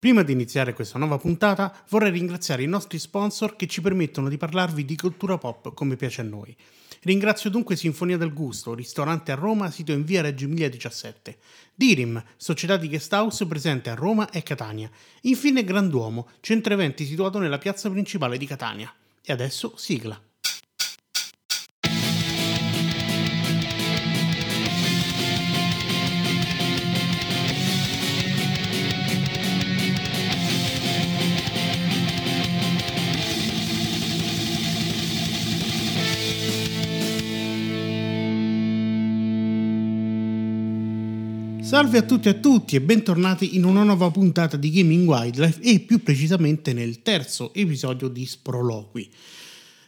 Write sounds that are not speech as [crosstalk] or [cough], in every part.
Prima di iniziare questa nuova puntata vorrei ringraziare i nostri sponsor che ci permettono di parlarvi di cultura pop come piace a noi. Ringrazio dunque Sinfonia del Gusto, ristorante a Roma, sito in via Reggio Emilia 17. Dirim, società di guest house presente a Roma e Catania. Infine Granduomo, centro eventi situato nella piazza principale di Catania. E adesso sigla. Salve a tutti e a tutti e bentornati in una nuova puntata di Gaming Wildlife e più precisamente nel terzo episodio di Sproloqui.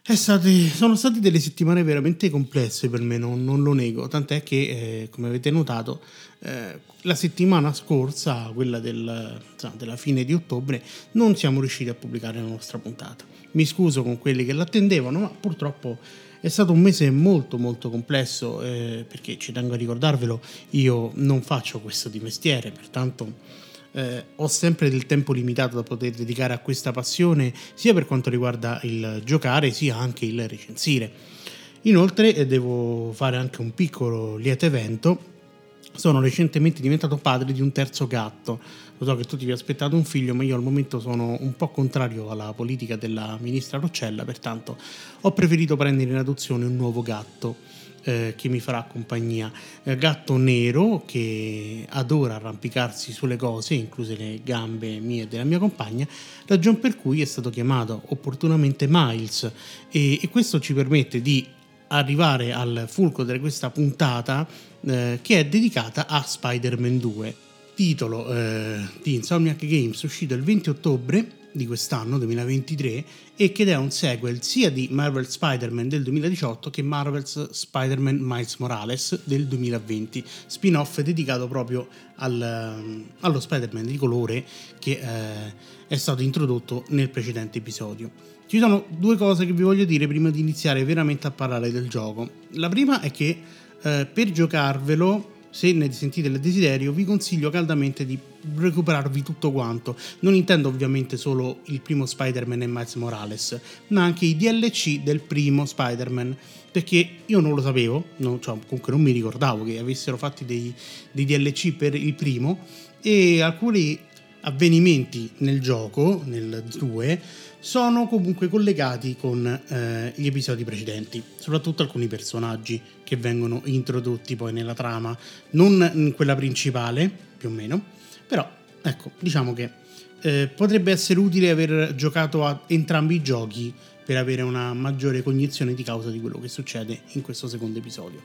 State, sono state delle settimane veramente complesse per me, non, non lo nego, tant'è che, eh, come avete notato, eh, la settimana scorsa, quella del, della fine di ottobre, non siamo riusciti a pubblicare la nostra puntata. Mi scuso con quelli che l'attendevano, ma purtroppo è stato un mese molto molto complesso eh, perché ci tengo a ricordarvelo, io non faccio questo di mestiere, pertanto eh, ho sempre del tempo limitato da poter dedicare a questa passione sia per quanto riguarda il giocare sia anche il recensire. Inoltre eh, devo fare anche un piccolo lieto evento sono recentemente diventato padre di un terzo gatto. Lo so che tutti vi aspettate un figlio, ma io al momento sono un po' contrario alla politica della ministra Roccella, pertanto ho preferito prendere in adozione un nuovo gatto. Eh, che mi farà compagnia. Eh, gatto nero che adora arrampicarsi sulle cose, incluse le gambe mie e della mia compagna, ragion per cui è stato chiamato opportunamente Miles e, e questo ci permette di arrivare al fulcro di questa puntata eh, che è dedicata a Spider-Man 2, titolo eh, di Insomniac Games uscito il 20 ottobre di quest'anno 2023 e che è un sequel sia di Marvel Spider-Man del 2018 che Marvel's Spider-Man Miles Morales del 2020, spin-off dedicato proprio al, allo Spider-Man di colore che eh, è stato introdotto nel precedente episodio. Ci sono due cose che vi voglio dire prima di iniziare veramente a parlare del gioco. La prima è che eh, per giocarvelo, se ne sentite il desiderio, vi consiglio caldamente di recuperarvi tutto quanto. Non intendo ovviamente solo il primo Spider-Man e Miles Morales, ma anche i DLC del primo Spider-Man. Perché io non lo sapevo, non, cioè, comunque non mi ricordavo che avessero fatti dei, dei DLC per il primo e alcuni avvenimenti nel gioco, nel 2, sono comunque collegati con eh, gli episodi precedenti, soprattutto alcuni personaggi che vengono introdotti poi nella trama, non in quella principale, più o meno, però ecco, diciamo che eh, potrebbe essere utile aver giocato a entrambi i giochi per avere una maggiore cognizione di causa di quello che succede in questo secondo episodio.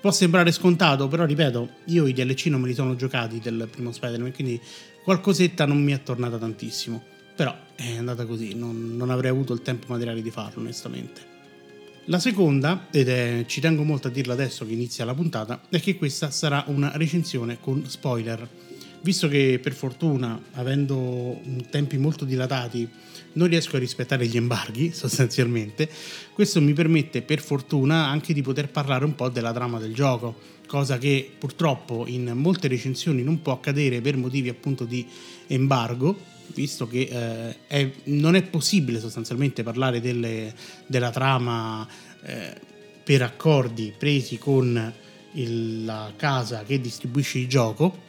Può sembrare scontato, però ripeto, io i DLC non me li sono giocati del primo Spider-Man, quindi qualcosetta non mi è tornata tantissimo. Però è andata così, non, non avrei avuto il tempo materiale di farlo, onestamente. La seconda, ed è, ci tengo molto a dirla adesso che inizia la puntata, è che questa sarà una recensione con spoiler. Visto che per fortuna, avendo tempi molto dilatati, non riesco a rispettare gli embarghi [laughs] sostanzialmente, questo mi permette per fortuna anche di poter parlare un po' della trama del gioco, cosa che purtroppo in molte recensioni non può accadere per motivi appunto di embargo, visto che eh, è, non è possibile sostanzialmente parlare delle, della trama eh, per accordi presi con il, la casa che distribuisce il gioco,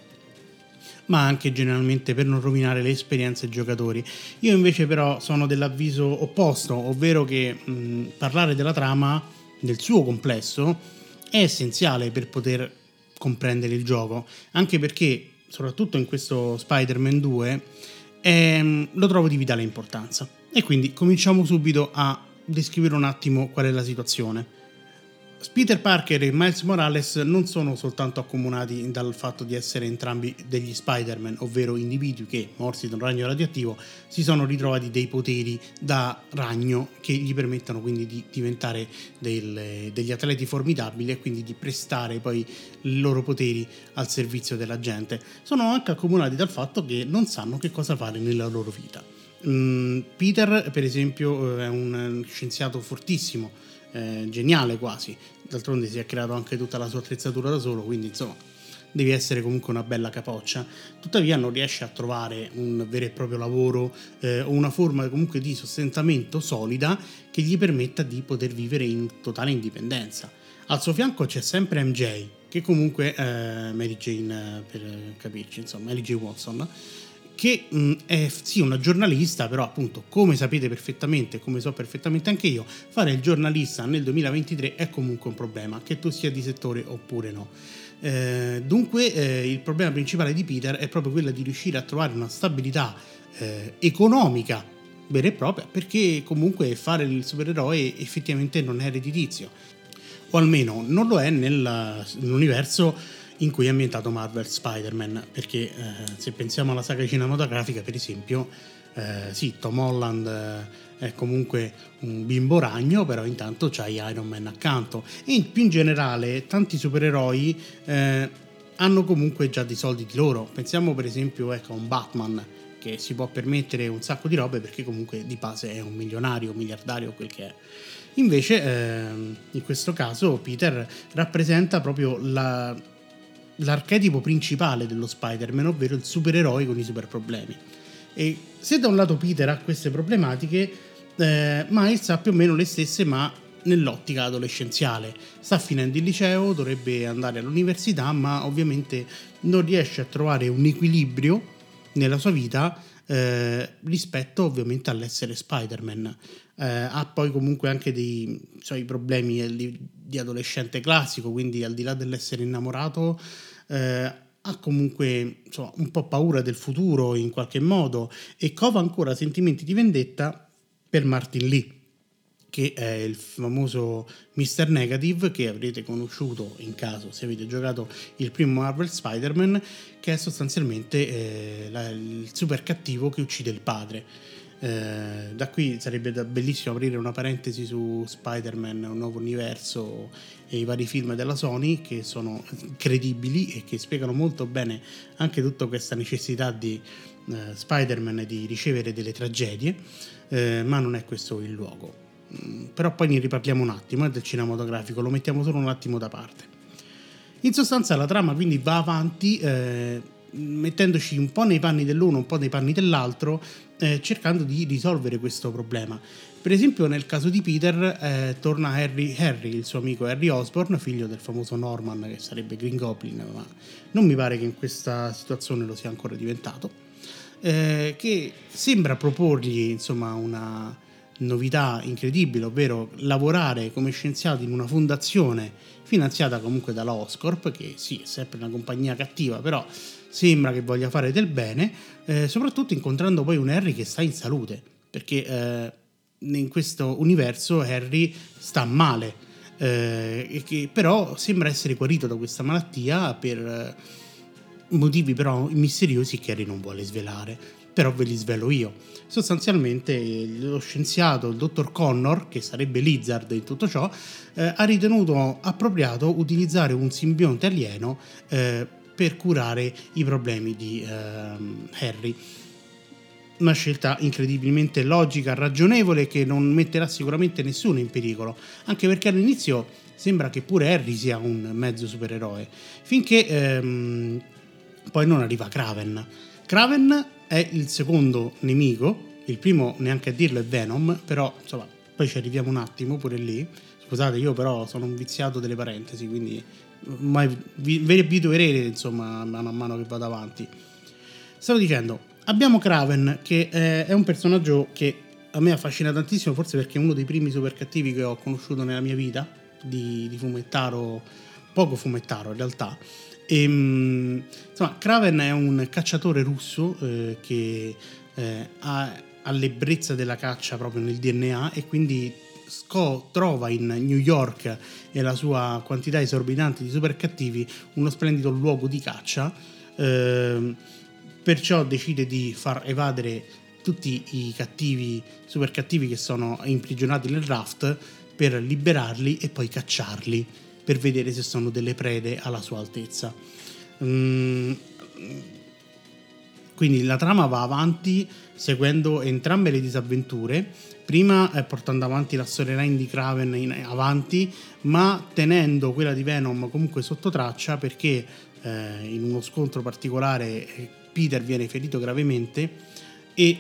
ma anche generalmente per non rovinare le esperienze ai giocatori. Io invece però sono dell'avviso opposto, ovvero che mh, parlare della trama nel suo complesso è essenziale per poter comprendere il gioco, anche perché soprattutto in questo Spider-Man 2 ehm, lo trovo di vitale importanza. E quindi cominciamo subito a descrivere un attimo qual è la situazione. Peter Parker e Miles Morales non sono soltanto accomunati dal fatto di essere entrambi degli Spider-Man, ovvero individui che, morsi da un ragno radioattivo, si sono ritrovati dei poteri da ragno che gli permettono quindi di diventare del, degli atleti formidabili e quindi di prestare poi i loro poteri al servizio della gente. Sono anche accomunati dal fatto che non sanno che cosa fare nella loro vita. Mm, Peter, per esempio, è un scienziato fortissimo eh, geniale quasi. D'altronde si è creato anche tutta la sua attrezzatura da solo, quindi insomma devi essere comunque una bella capoccia, tuttavia non riesce a trovare un vero e proprio lavoro eh, o una forma comunque di sostentamento solida che gli permetta di poter vivere in totale indipendenza. Al suo fianco c'è sempre MJ, che comunque eh, Mary Jane, eh, per capirci, insomma, Mary J. Watson, che mh, è sì una giornalista, però appunto come sapete perfettamente, come so perfettamente anche io, fare il giornalista nel 2023 è comunque un problema, che tu sia di settore oppure no. Eh, dunque eh, il problema principale di Peter è proprio quello di riuscire a trovare una stabilità eh, economica vera e propria, perché comunque fare il supereroe effettivamente non è redditizio, o almeno non lo è nell'universo in cui è ambientato Marvel Spider-Man, perché eh, se pensiamo alla saga cinematografica, per esempio, eh, sì, Tom Holland eh, è comunque un bimbo ragno, però intanto c'hai Iron Man accanto. E più in generale, tanti supereroi eh, hanno comunque già dei soldi di loro. Pensiamo per esempio ecco, a un Batman che si può permettere un sacco di robe perché comunque di base è un milionario, un miliardario, quel che è. Invece, ehm, in questo caso, Peter rappresenta proprio la, l'archetipo principale dello Spider-Man, ovvero il supereroe con i super problemi. E se da un lato Peter ha queste problematiche, eh, Miles ha più o meno le stesse, ma nell'ottica adolescenziale. Sta finendo il liceo, dovrebbe andare all'università, ma ovviamente non riesce a trovare un equilibrio nella sua vita eh, rispetto ovviamente all'essere Spider-Man. Eh, ha poi comunque anche dei suoi problemi di, di adolescente classico, quindi al di là dell'essere innamorato eh, ha comunque insomma, un po' paura del futuro in qualche modo e cova ancora sentimenti di vendetta per Martin Lee che è il famoso Mr. Negative che avrete conosciuto in caso se avete giocato il primo Marvel Spider-Man che è sostanzialmente eh, la, il super cattivo che uccide il padre eh, da qui sarebbe bellissimo aprire una parentesi su Spider-Man, un nuovo universo e i vari film della Sony che sono credibili e che spiegano molto bene anche tutta questa necessità di eh, Spider-Man di ricevere delle tragedie, eh, ma non è questo il luogo. Mm, però poi ne riparliamo un attimo eh, del cinematografico, lo mettiamo solo un attimo da parte. In sostanza la trama quindi va avanti eh, mettendoci un po' nei panni dell'uno, un po' nei panni dell'altro, eh, cercando di risolvere questo problema. Per esempio, nel caso di Peter, eh, torna Harry, Harry, il suo amico Harry Osborn, figlio del famoso Norman, che sarebbe Green Goblin, ma non mi pare che in questa situazione lo sia ancora diventato, eh, che sembra proporgli insomma una novità incredibile, ovvero lavorare come scienziato in una fondazione finanziata comunque dalla Oscorp, che sì, è sempre una compagnia cattiva, però sembra che voglia fare del bene, eh, soprattutto incontrando poi un Harry che sta in salute, perché eh, in questo universo Harry sta male, eh, che però sembra essere guarito da questa malattia per eh, motivi però misteriosi che Harry non vuole svelare, però ve li svelo io. Sostanzialmente lo scienziato, il dottor Connor, che sarebbe Lizard in tutto ciò, eh, ha ritenuto appropriato utilizzare un simbionte alieno eh, per curare i problemi di ehm, Harry. Una scelta incredibilmente logica, ragionevole, che non metterà sicuramente nessuno in pericolo, anche perché all'inizio sembra che pure Harry sia un mezzo supereroe, finché ehm, poi non arriva Kraven. Kraven è il secondo nemico, il primo neanche a dirlo è Venom, però insomma, poi ci arriviamo un attimo pure lì. Scusate, io però sono un viziato delle parentesi, quindi mai vi, vi abituerete insomma mano a mano che vado avanti. Stavo dicendo, abbiamo Kraven che è, è un personaggio che a me affascina tantissimo, forse perché è uno dei primi super cattivi che ho conosciuto nella mia vita, di, di fumettaro, poco fumettaro in realtà. E, ehm, insomma, Kraven è un cacciatore russo eh, che eh, ha, ha l'ebbrezza della caccia proprio nel DNA e quindi Sco trova in New York e la sua quantità esorbitante di super cattivi uno splendido luogo di caccia, eh, perciò decide di far evadere tutti i cattivi, super cattivi che sono imprigionati nel raft per liberarli e poi cacciarli per vedere se sono delle prede alla sua altezza. Mm, quindi la trama va avanti seguendo entrambe le disavventure, prima eh, portando avanti la storyline di Kraven in, avanti, ma tenendo quella di Venom comunque sotto traccia perché eh, in uno scontro particolare Peter viene ferito gravemente e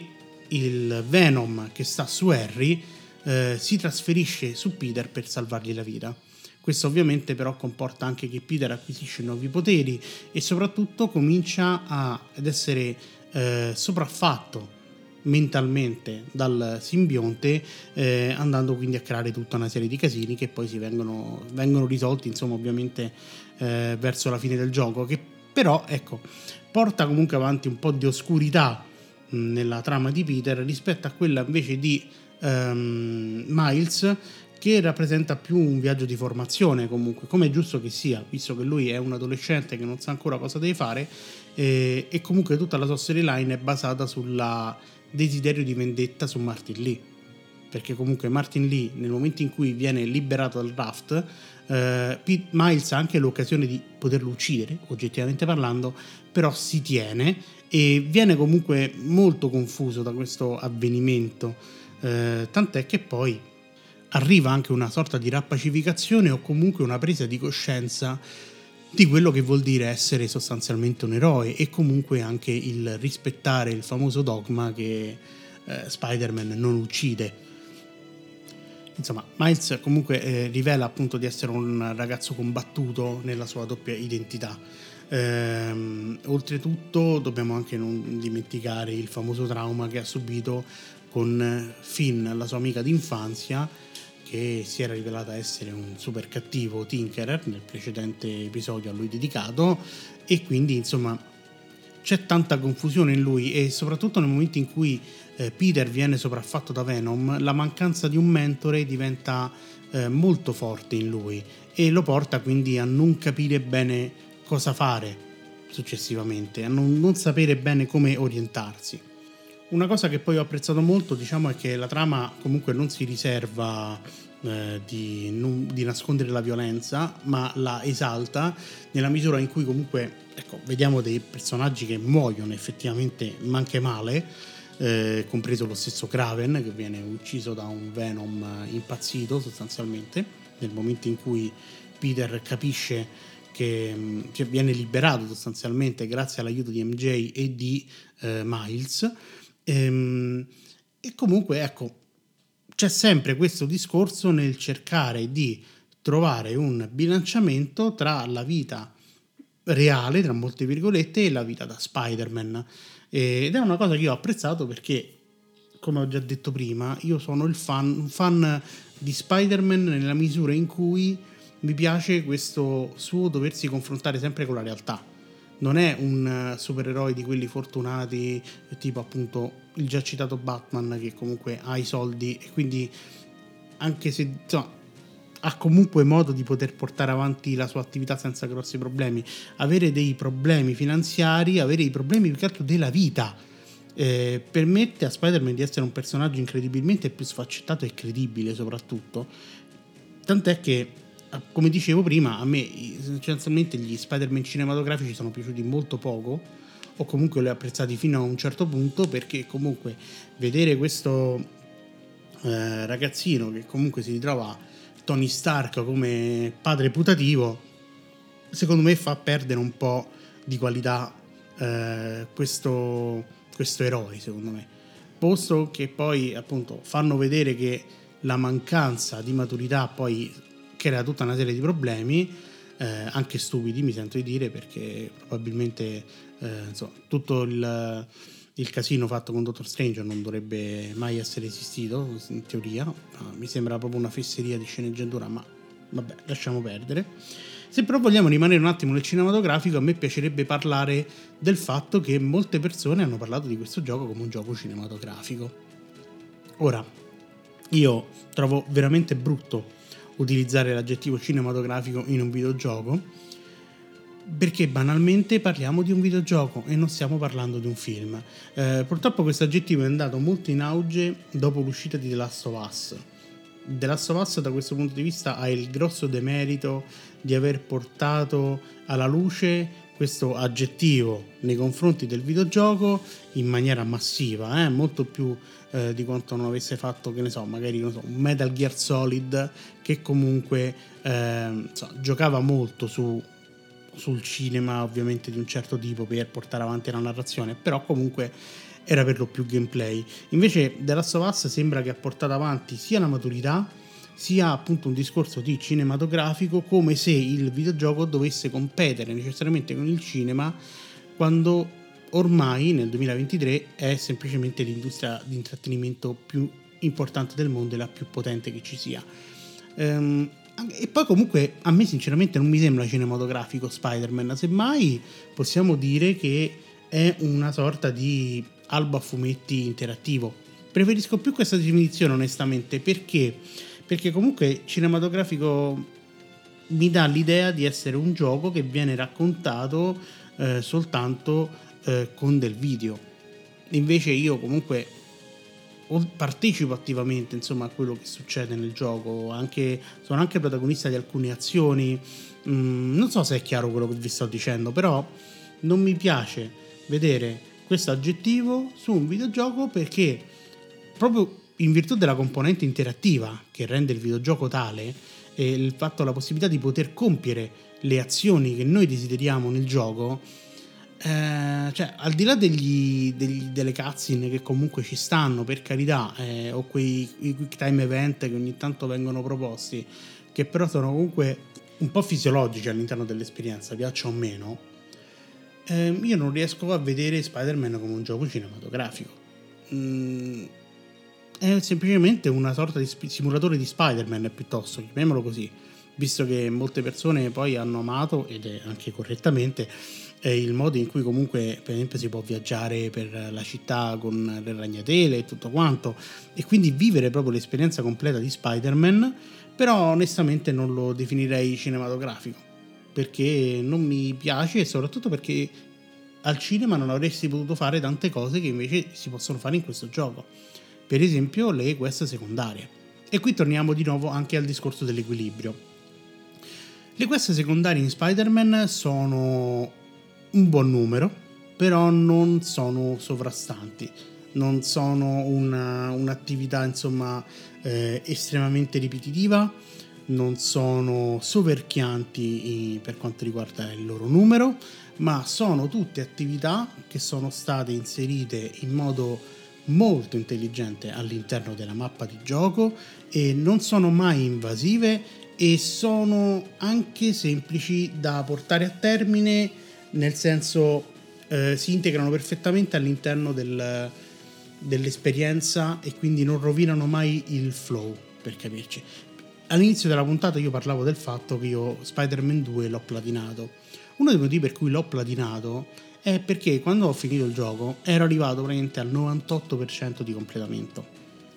il Venom che sta su Harry eh, si trasferisce su Peter per salvargli la vita. Questo ovviamente però comporta anche che Peter acquisisce nuovi poteri e soprattutto comincia a, ad essere eh, sopraffatto mentalmente dal simbionte eh, andando quindi a creare tutta una serie di casini che poi si vengono, vengono risolti insomma ovviamente eh, verso la fine del gioco che però ecco porta comunque avanti un po' di oscurità nella trama di Peter rispetto a quella invece di um, Miles che rappresenta più un viaggio di formazione comunque, come è giusto che sia, visto che lui è un adolescente che non sa ancora cosa deve fare eh, e comunque tutta la sua storyline è basata sul desiderio di vendetta su Martin Lee. Perché comunque Martin Lee, nel momento in cui viene liberato dal raft, eh, Miles ha anche l'occasione di poterlo uccidere, oggettivamente parlando, però si tiene e viene comunque molto confuso da questo avvenimento, eh, tant'è che poi arriva anche una sorta di rappacificazione o comunque una presa di coscienza di quello che vuol dire essere sostanzialmente un eroe e comunque anche il rispettare il famoso dogma che eh, Spider-Man non uccide. Insomma, Miles comunque eh, rivela appunto di essere un ragazzo combattuto nella sua doppia identità. Ehm, oltretutto dobbiamo anche non dimenticare il famoso trauma che ha subito con Finn, la sua amica d'infanzia, che si era rivelata essere un super cattivo Tinkerer nel precedente episodio a lui dedicato e quindi insomma c'è tanta confusione in lui e soprattutto nel momento in cui eh, Peter viene sopraffatto da Venom la mancanza di un mentore diventa eh, molto forte in lui e lo porta quindi a non capire bene cosa fare successivamente, a non, non sapere bene come orientarsi. Una cosa che poi ho apprezzato molto, diciamo, è che la trama comunque non si riserva eh, di, non, di, nascondere la violenza, ma la esalta nella misura in cui comunque ecco, vediamo dei personaggi che muoiono effettivamente, ma anche male, eh, compreso lo stesso Kraven che viene ucciso da un Venom impazzito sostanzialmente, nel momento in cui Peter capisce che, che viene liberato sostanzialmente grazie all'aiuto di MJ e di eh, Miles Ehm, e comunque, ecco, c'è sempre questo discorso nel cercare di trovare un bilanciamento tra la vita reale, tra molte virgolette, e la vita da Spider-Man. Ed è una cosa che io ho apprezzato perché, come ho già detto prima, io sono il fan, un fan di Spider-Man nella misura in cui mi piace questo suo doversi confrontare sempre con la realtà non è un eh, supereroe di quelli fortunati, tipo appunto il già citato Batman che comunque ha i soldi e quindi anche se insomma, ha comunque modo di poter portare avanti la sua attività senza grossi problemi, avere dei problemi finanziari, avere i problemi più che altro della vita. Eh, permette a Spider-Man di essere un personaggio incredibilmente più sfaccettato e credibile soprattutto. Tant'è che come dicevo prima, a me essenzialmente gli Spider-Man cinematografici sono piaciuti molto poco, o comunque li ho apprezzati fino a un certo punto, perché comunque vedere questo eh, ragazzino che comunque si ritrova Tony Stark come padre putativo, secondo me fa perdere un po' di qualità eh, questo, questo eroe, secondo me. Posto che poi appunto fanno vedere che la mancanza di maturità poi crea tutta una serie di problemi, eh, anche stupidi mi sento di dire, perché probabilmente eh, insomma, tutto il, il, casino fatto con Doctor Strange non dovrebbe mai essere esistito, in teoria, no, mi sembra proprio una fesseria di sceneggiatura, ma vabbè, lasciamo perdere. Se però vogliamo rimanere un attimo nel cinematografico, a me piacerebbe parlare del fatto che molte persone hanno parlato di questo gioco come un gioco cinematografico. Ora, io trovo veramente brutto utilizzare l'aggettivo cinematografico in un videogioco perché banalmente parliamo di un videogioco e non stiamo parlando di un film. Eh, purtroppo questo aggettivo è andato molto in auge dopo l'uscita di The Last of Us. The Last of Us da questo punto di vista ha il grosso demerito di aver portato alla luce questo aggettivo nei confronti del videogioco in maniera massiva, eh? molto più eh, di quanto non avesse fatto, che ne so, magari so, un Metal Gear Solid che comunque eh, so, giocava molto su sul cinema ovviamente di un certo tipo per portare avanti la narrazione, però comunque era per lo più gameplay. Invece The Last of Us sembra che ha portato avanti sia la maturità sia appunto un discorso di cinematografico come se il videogioco dovesse competere necessariamente con il cinema quando ormai nel 2023 è semplicemente l'industria di intrattenimento più importante del mondo e la più potente che ci sia. Ehm, e poi comunque a me sinceramente non mi sembra cinematografico Spider-Man, semmai possiamo dire che è una sorta di albo a fumetti interattivo. Preferisco più questa definizione onestamente perché perché comunque cinematografico mi dà l'idea di essere un gioco che viene raccontato eh, soltanto eh, con del video. Invece io comunque partecipo attivamente insomma, a quello che succede nel gioco, anche, sono anche protagonista di alcune azioni. Mm, non so se è chiaro quello che vi sto dicendo, però non mi piace vedere questo aggettivo su un videogioco perché proprio in virtù della componente interattiva che rende il videogioco tale e il fatto, la possibilità di poter compiere le azioni che noi desideriamo nel gioco, eh, cioè al di là degli, degli, delle cutscene che comunque ci stanno per carità, eh, o quei quick time event che ogni tanto vengono proposti, che però sono comunque un po' fisiologici all'interno dell'esperienza, piaccia o meno, eh, io non riesco a vedere Spider-Man come un gioco cinematografico. Mm, è semplicemente una sorta di simulatore di Spider-Man piuttosto, chiamiamolo così, visto che molte persone poi hanno amato, ed è anche correttamente, il modo in cui comunque per esempio si può viaggiare per la città con le ragnatele e tutto quanto e quindi vivere proprio l'esperienza completa di Spider-Man però onestamente non lo definirei cinematografico perché non mi piace e soprattutto perché al cinema non avresti potuto fare tante cose che invece si possono fare in questo gioco per esempio le quest secondarie. E qui torniamo di nuovo anche al discorso dell'equilibrio. Le quest secondarie in Spider-Man sono un buon numero, però non sono sovrastanti, non sono una, un'attività insomma eh, estremamente ripetitiva, non sono soverchianti per quanto riguarda il loro numero, ma sono tutte attività che sono state inserite in modo molto intelligente all'interno della mappa di gioco e non sono mai invasive e sono anche semplici da portare a termine nel senso eh, si integrano perfettamente all'interno del, dell'esperienza e quindi non rovinano mai il flow per capirci. All'inizio della puntata io parlavo del fatto che io Spider-Man 2 l'ho platinato. Uno dei motivi per cui l'ho platinato è perché quando ho finito il gioco ero arrivato praticamente al 98% di completamento.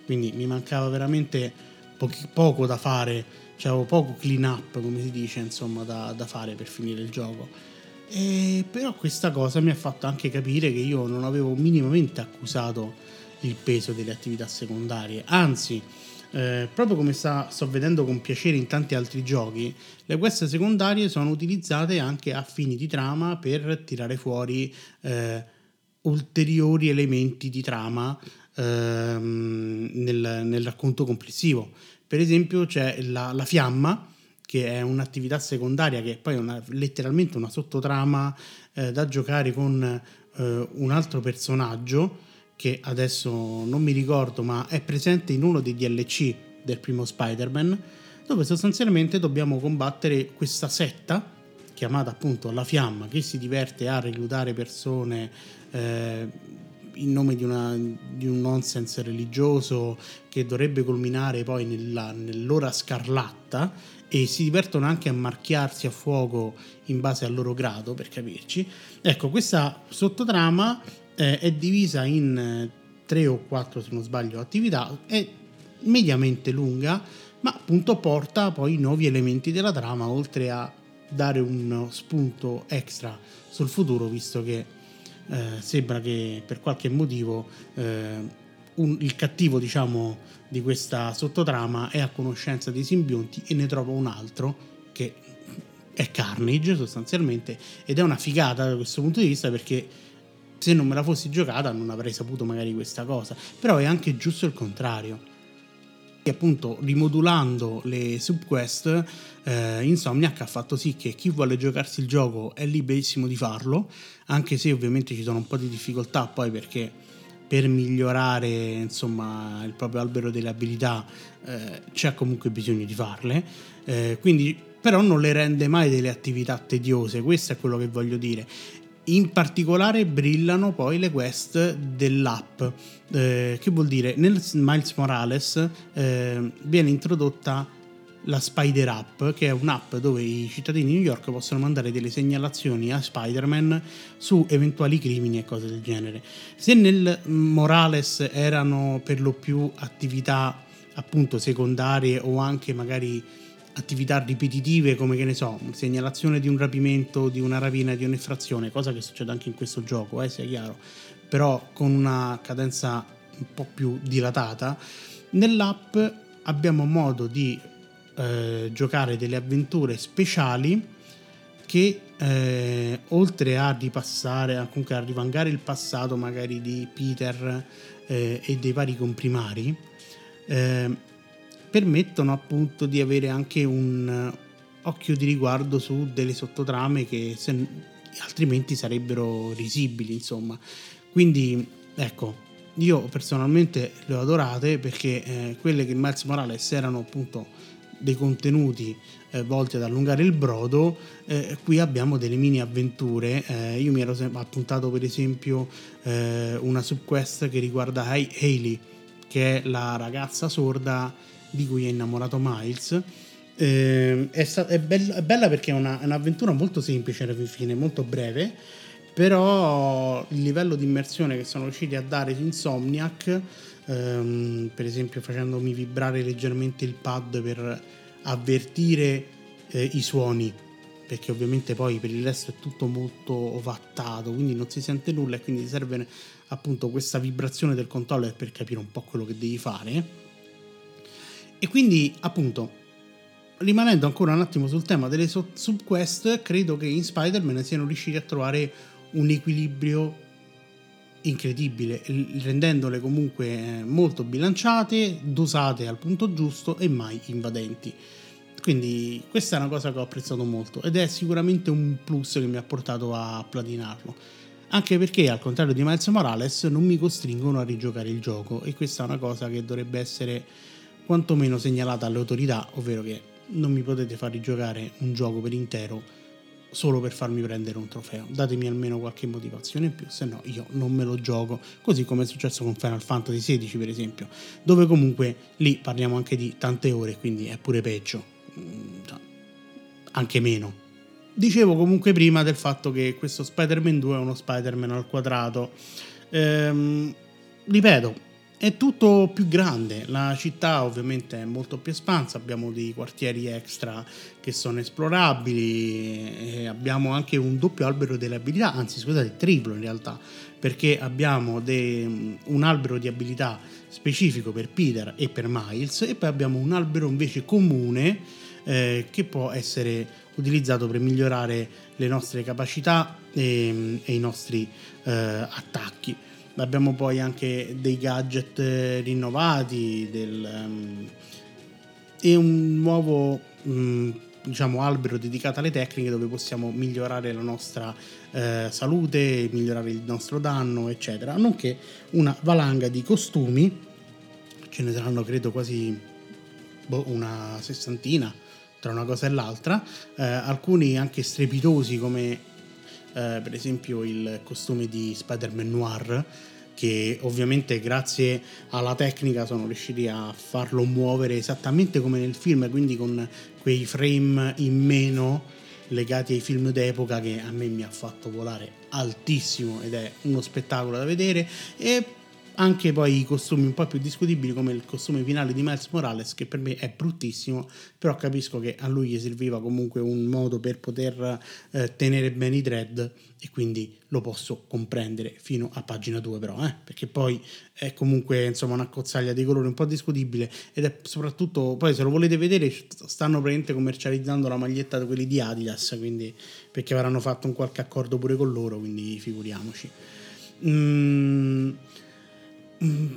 Quindi mi mancava veramente pochi, poco da fare, cioè avevo poco clean up, come si dice, insomma, da, da fare per finire il gioco. E però questa cosa mi ha fatto anche capire che io non avevo minimamente accusato il peso delle attività secondarie, anzi eh, proprio come sta, sto vedendo con piacere in tanti altri giochi, le quest secondarie sono utilizzate anche a fini di trama per tirare fuori eh, ulteriori elementi di trama ehm, nel, nel, racconto complessivo. Per esempio c'è la, la, fiamma, che è un'attività secondaria che è poi una, letteralmente una sottotrama eh, da giocare con eh, un altro personaggio che adesso non mi ricordo, ma è presente in uno dei DLC del primo Spider-Man, dove sostanzialmente dobbiamo combattere questa setta chiamata appunto la fiamma che si diverte a reclutare persone eh, in nome di, una, di, un nonsense religioso che dovrebbe culminare poi nella, nell'ora scarlatta e si divertono anche a marchiarsi a fuoco in base al loro grado per capirci. Ecco questa sottotrama eh, è divisa in eh, tre o quattro, se non sbaglio, attività, è mediamente lunga, ma appunto porta poi nuovi elementi della trama, oltre a dare un spunto extra sul futuro, visto che eh, sembra che per qualche motivo eh, un, il cattivo, diciamo, di questa sottotrama è a conoscenza dei simbionti e ne trova un altro che è Carnage sostanzialmente ed è una figata da questo punto di vista perché se non me la fossi giocata non avrei saputo magari questa cosa, però è anche giusto il contrario. E appunto rimodulando le subquest, eh, Insomniac ha fatto sì che chi vuole giocarsi il gioco è liberissimo di farlo, anche se ovviamente ci sono un po' di difficoltà poi perché per migliorare insomma, il proprio albero delle abilità eh, c'è comunque bisogno di farle, eh, quindi però non le rende mai delle attività tediose, questo è quello che voglio dire. In particolare brillano poi le quest dell'app, eh, che vuol dire nel Miles Morales eh, viene introdotta la Spider App, che è un'app dove i cittadini di New York possono mandare delle segnalazioni a Spider-Man su eventuali crimini e cose del genere. Se nel Morales erano per lo più attività appunto secondarie o anche magari attività ripetitive come che ne so, segnalazione di un rapimento, di una rapina, di un'effrazione, cosa che succede anche in questo gioco, eh, sia chiaro, però con una cadenza un po' più dilatata, nell'app abbiamo modo di eh, giocare delle avventure speciali che eh, oltre a ripassare, a comunque a rivangare il passato magari di Peter eh, e dei vari comprimari, eh, permettono appunto di avere anche un occhio di riguardo su delle sottotrame che se, altrimenti sarebbero risibili, insomma. Quindi, ecco, io personalmente le ho adorate perché eh, quelle che in Miles Morales erano appunto dei contenuti eh, volti ad allungare il brodo, eh, qui abbiamo delle mini avventure. Eh, io mi ero appuntato per esempio eh, una subquest che riguarda Hailey, che è la ragazza sorda di cui è innamorato Miles. Eh, è, sta- è, be- è, bella perché è, una, è, un'avventura molto semplice alla fine, molto breve, però il livello di immersione che sono riusciti a dare Insomniac, ehm, per esempio facendomi vibrare leggermente il pad per avvertire eh, i suoni, perché ovviamente poi per il resto è tutto molto ovattato, quindi non si sente nulla e quindi serve appunto questa vibrazione del controller per capire un po' quello che devi fare e quindi, appunto, rimanendo ancora un attimo sul tema delle subquest, credo che in Spider-Man siano riusciti a trovare un equilibrio incredibile, rendendole comunque eh, molto bilanciate, dosate al punto giusto e mai invadenti. Quindi questa è una cosa che ho apprezzato molto ed è sicuramente un plus che mi ha portato a platinarlo. Anche perché, al contrario di Miles Morales, non mi costringono a rigiocare il gioco e questa è una cosa che dovrebbe essere quantomeno segnalata alle autorità, ovvero che non mi potete far rigiocare un gioco per intero solo per farmi prendere un trofeo. Datemi almeno qualche motivazione in più, se no io non me lo gioco, così come è successo con Final Fantasy XVI per esempio, dove comunque lì parliamo anche di tante ore, quindi è pure peggio, mm, cioè, anche meno. Dicevo comunque prima del fatto che questo Spider-Man 2 è uno Spider-Man al quadrato. Ehm, ripeto, è tutto più grande, la città ovviamente è molto più espansa, abbiamo dei quartieri extra che sono esplorabili, abbiamo anche un doppio albero delle abilità, anzi scusate, triplo in realtà, perché abbiamo de, un albero di abilità specifico per Peter e per Miles e poi abbiamo un albero invece comune eh, che può essere utilizzato per migliorare le nostre capacità e, e i nostri eh, attacchi abbiamo poi anche dei gadget eh, rinnovati del, um, e un nuovo um, diciamo albero dedicato alle tecniche dove possiamo migliorare la nostra eh, salute, migliorare il nostro danno, eccetera, nonché una valanga di costumi, ce ne saranno credo quasi boh, una sessantina tra una cosa e l'altra, eh, alcuni anche strepitosi come eh, per esempio il costume di Spider-Man Noir che ovviamente grazie alla tecnica sono riusciti a farlo muovere esattamente come nel film, quindi con quei frame in meno legati ai film d'epoca che a me mi ha fatto volare altissimo ed è uno spettacolo da vedere. E anche poi i costumi un po' più discutibili come il costume finale di Miles Morales che per me è bruttissimo però capisco che a lui gli serviva comunque un modo per poter eh, tenere bene i dread e quindi lo posso comprendere fino a pagina 2 però eh? perché poi è comunque insomma una cozzaglia di colore un po' discutibile ed è soprattutto poi se lo volete vedere stanno praticamente commercializzando la maglietta di quelli di Adidas quindi perché avranno fatto un qualche accordo pure con loro quindi figuriamoci mm,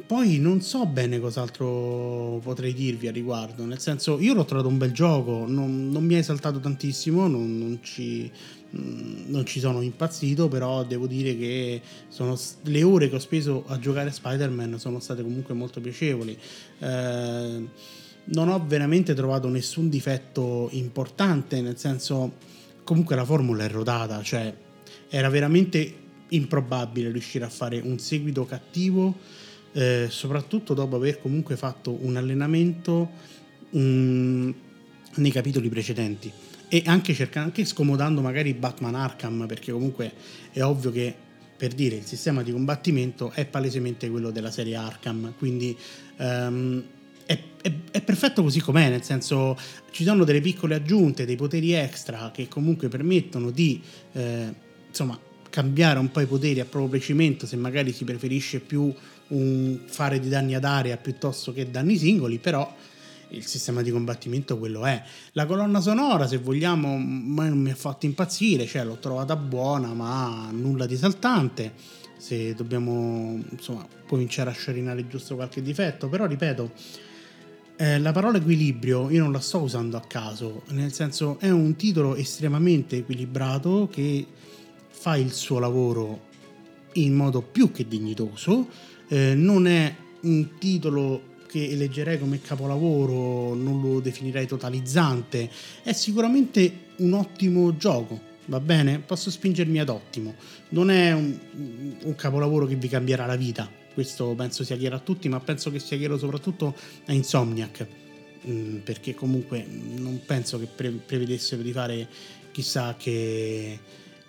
poi non so bene cos'altro potrei dirvi a riguardo, nel senso io l'ho trovato un bel gioco, non, non mi ha esaltato tantissimo, non, non, ci, mm, non, ci, sono impazzito, però devo dire che sono, le ore che ho speso a giocare a Spider-Man sono state comunque molto piacevoli. Eh, non ho veramente trovato nessun difetto importante, nel senso comunque la formula è rodata, cioè era veramente improbabile riuscire a fare un seguito cattivo, eh, soprattutto dopo aver comunque fatto un allenamento um, nei capitoli precedenti. E anche cercando, anche scomodando magari Batman Arkham, perché comunque è ovvio che per dire il sistema di combattimento è palesemente quello della serie Arkham, quindi um, è, è, è, perfetto così com'è, nel senso ci sono delle piccole aggiunte, dei poteri extra che comunque permettono di eh, insomma cambiare un po' i poteri a proprio piacimento se magari si preferisce più un fare di danni ad area piuttosto che danni singoli, però il sistema di combattimento quello è. La colonna sonora, se vogliamo, non mi ha fatto impazzire, cioè l'ho trovata buona, ma nulla di saltante. Se dobbiamo, insomma, cominciare a sciarinare giusto qualche difetto, però ripeto, eh, la parola equilibrio io non la sto usando a caso, nel senso è un titolo estremamente equilibrato che fa il suo lavoro in modo più che dignitoso, eh, non è un titolo che eleggerei come capolavoro, non lo definirei totalizzante, è sicuramente un ottimo gioco, va bene? Posso spingermi ad ottimo, non è un, un capolavoro che vi cambierà la vita, questo penso sia chiaro a tutti, ma penso che sia chiaro soprattutto a Insomniac, mm, perché comunque non penso che pre- prevedessero di fare chissà che,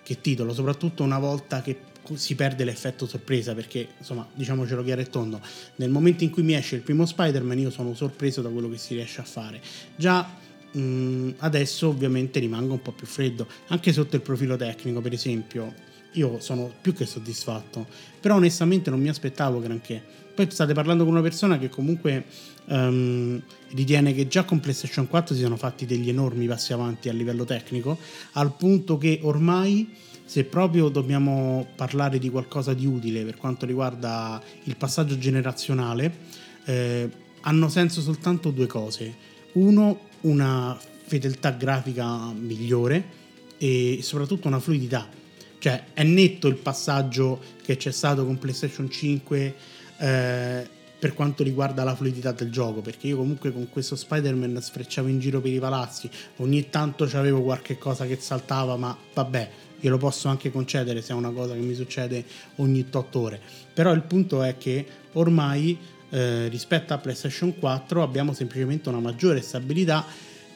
che titolo, soprattutto una volta che si perde l'effetto sorpresa perché insomma diciamocelo chiaro e tondo nel momento in cui mi esce il primo Spider-Man io sono sorpreso da quello che si riesce a fare già mh, mm, adesso ovviamente rimango un po' più freddo anche sotto il profilo tecnico per esempio io sono più che soddisfatto, però onestamente non mi aspettavo granché. Poi state parlando con una persona che comunque um, ritiene che già con PlayStation 4 si siano fatti degli enormi passi avanti a livello tecnico, al punto che ormai se proprio dobbiamo parlare di qualcosa di utile per quanto riguarda il passaggio generazionale, eh, hanno senso soltanto due cose. Uno, una fedeltà grafica migliore e soprattutto una fluidità cioè è netto il passaggio che c'è stato con PlayStation 5 eh, per quanto riguarda la fluidità del gioco, perché io comunque con questo Spider-Man sfrecciavo in giro per i palazzi, ogni tanto avevo qualche cosa che saltava, ma vabbè, glielo posso anche concedere se è una cosa che mi succede ogni 8 ore. Però il punto è che ormai eh, rispetto a PlayStation 4 abbiamo semplicemente una maggiore stabilità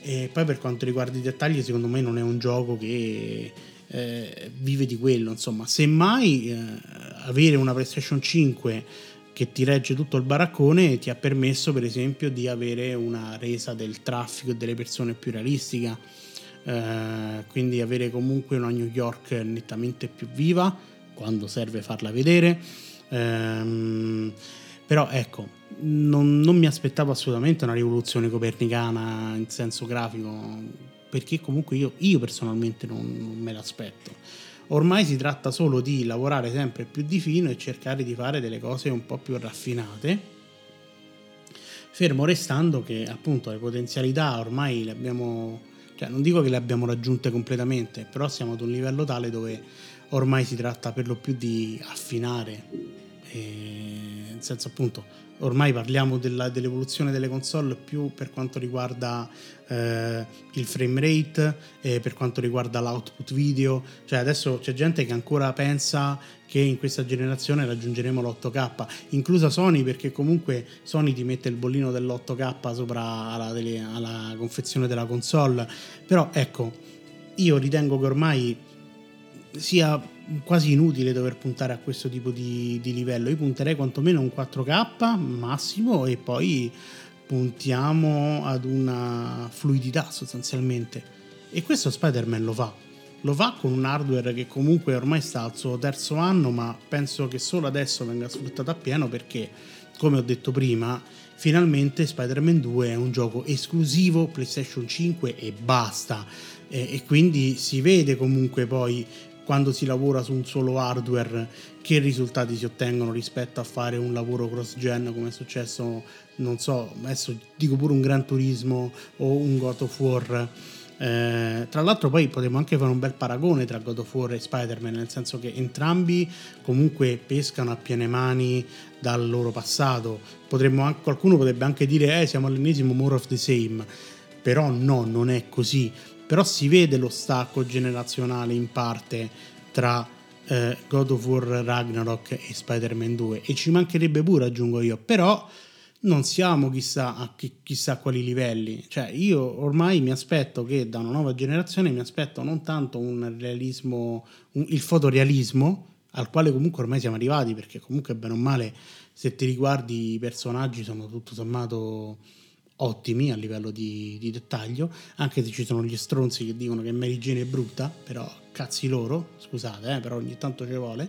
e poi per quanto riguarda i dettagli secondo me non è un gioco che eh, vive di quello, insomma, semmai eh, avere una PlayStation 5 che ti regge tutto il baraccone ti ha permesso per esempio di avere una resa del traffico e delle persone più realistica, eh, quindi avere comunque una New York nettamente più viva quando serve farla vedere. Ehm, però ecco, non, non mi aspettavo assolutamente una rivoluzione copernicana in senso grafico perché comunque io, io personalmente non, non, me l'aspetto. Ormai si tratta solo di lavorare sempre più di fino e cercare di fare delle cose un po' più raffinate, fermo restando che appunto le potenzialità ormai le abbiamo, cioè non dico che le abbiamo raggiunte completamente, però siamo ad un livello tale dove ormai si tratta per lo più di affinare, nel senso appunto ormai parliamo della, dell'evoluzione delle console più per quanto riguarda eh, il frame rate, eh, per quanto riguarda l'output video, cioè adesso c'è gente che ancora pensa che in questa generazione raggiungeremo l'8K, inclusa Sony perché comunque Sony ti mette il bollino dell'8K sopra alla, delle, alla confezione della console, però ecco, io ritengo che ormai sia quasi inutile dover puntare a questo tipo di, di livello. Io punterei quantomeno un 4K massimo e poi puntiamo ad una fluidità sostanzialmente. E questo Spider-Man lo fa. Lo fa con un hardware che comunque ormai sta al suo terzo anno, ma penso che solo adesso venga sfruttato appieno perché, come ho detto prima, finalmente Spider-Man 2 è un gioco esclusivo PlayStation 5 e basta. E, e quindi si vede comunque poi quando si lavora su un solo hardware che risultati si ottengono rispetto a fare un lavoro cross gen come è successo non so adesso dico pure un Gran Turismo o un God of War eh, tra l'altro poi potremmo anche fare un bel paragone tra God of War e Spider-Man, nel senso che entrambi comunque pescano a piene mani dal loro passato. Potremmo qualcuno potrebbe anche dire eh, siamo all'ennesimo more of the same, però no, non è così. Però si vede lo stacco generazionale in parte tra eh, God of War Ragnarok e Spider-Man 2 e ci mancherebbe pure, aggiungo io, però non siamo chissà a chissà quali livelli. Cioè, io ormai mi aspetto che da una nuova generazione mi aspetto non tanto un realismo, un, il fotorealismo, al quale comunque ormai siamo arrivati, perché comunque bene o male, se ti riguardi i personaggi sono tutto sommato ottimi a livello di, di dettaglio, anche se ci sono gli stronzi che dicono che Mary Jane è brutta, però cazzi loro, scusate, eh, però ogni tanto ci vuole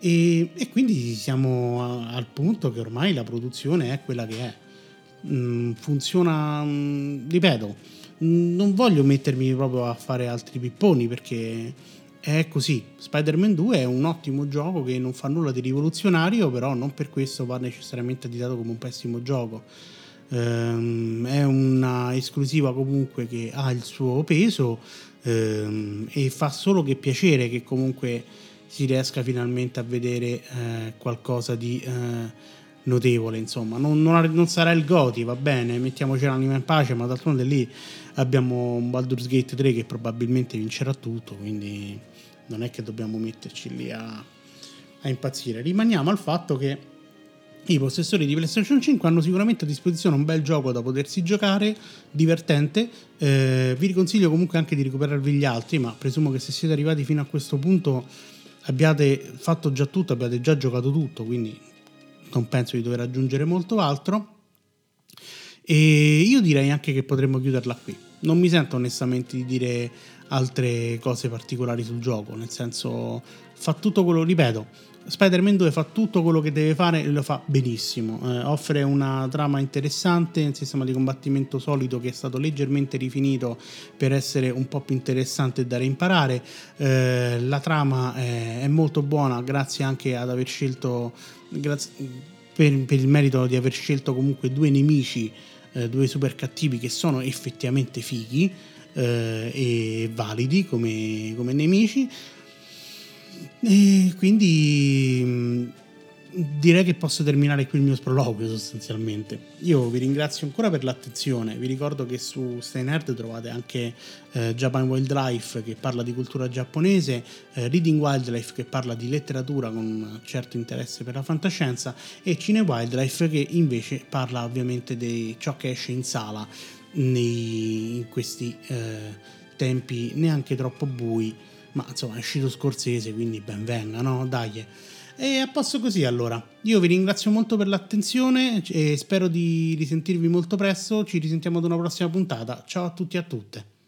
e, e quindi siamo al punto che ormai la produzione è quella che è. Mm, funziona, mm, ripeto, mm, non voglio mettermi proprio a fare altri pipponi perché è così. Spider-Man 2 è un ottimo gioco che non fa nulla di rivoluzionario, però non per questo va necessariamente additato come un pessimo gioco. Ehm, è una esclusiva comunque che ha il suo peso ehm, e fa solo che piacere che comunque si riesca finalmente a vedere eh, qualcosa di eh, notevole. Insomma, non, non, non, sarà il Goti, va bene, mettiamoci l'anima in pace, ma d'altronde lì abbiamo un Baldur's Gate 3 che probabilmente vincerà tutto, quindi non è che dobbiamo metterci lì a, a impazzire. Rimaniamo al fatto che i possessori di PlayStation 5 hanno sicuramente a disposizione un bel gioco da potersi giocare, divertente. Eh, vi consiglio comunque anche di recuperarvi gli altri, ma presumo che se siete arrivati fino a questo punto abbiate fatto già tutto, abbiate già giocato tutto, quindi non penso di dover aggiungere molto altro. E io direi anche che potremmo chiuderla qui. Non mi sento onestamente di dire altre cose particolari sul gioco, nel senso fa tutto quello, ripeto, Spider-Man 2 fa tutto quello che deve fare e lo fa benissimo. Eh, offre una trama interessante, un sistema di combattimento solido che è stato leggermente rifinito per essere un po' più interessante da reimparare. Eh, la trama è, è, molto buona grazie anche ad aver scelto, grazie, per, per, il merito di aver scelto comunque due nemici, eh, due super cattivi che sono effettivamente fighi eh, e validi come, come nemici. E quindi mm, direi che posso terminare qui il mio sproloquio sostanzialmente. Io vi ringrazio ancora per l'attenzione, vi ricordo che su Stay Nerd trovate anche eh, Japan Wildlife che parla di cultura giapponese, eh, Reading Wildlife che parla di letteratura con un certo interesse per la fantascienza e Cine Wildlife che invece parla ovviamente di ciò che esce in sala nei, in questi eh, tempi neanche troppo bui ma insomma è uscito scorsese, quindi ben venga, no? Dai. E a posto così allora. Io vi ringrazio molto per l'attenzione e spero di risentirvi molto presto. Ci risentiamo ad una prossima puntata. Ciao a tutti e a tutte.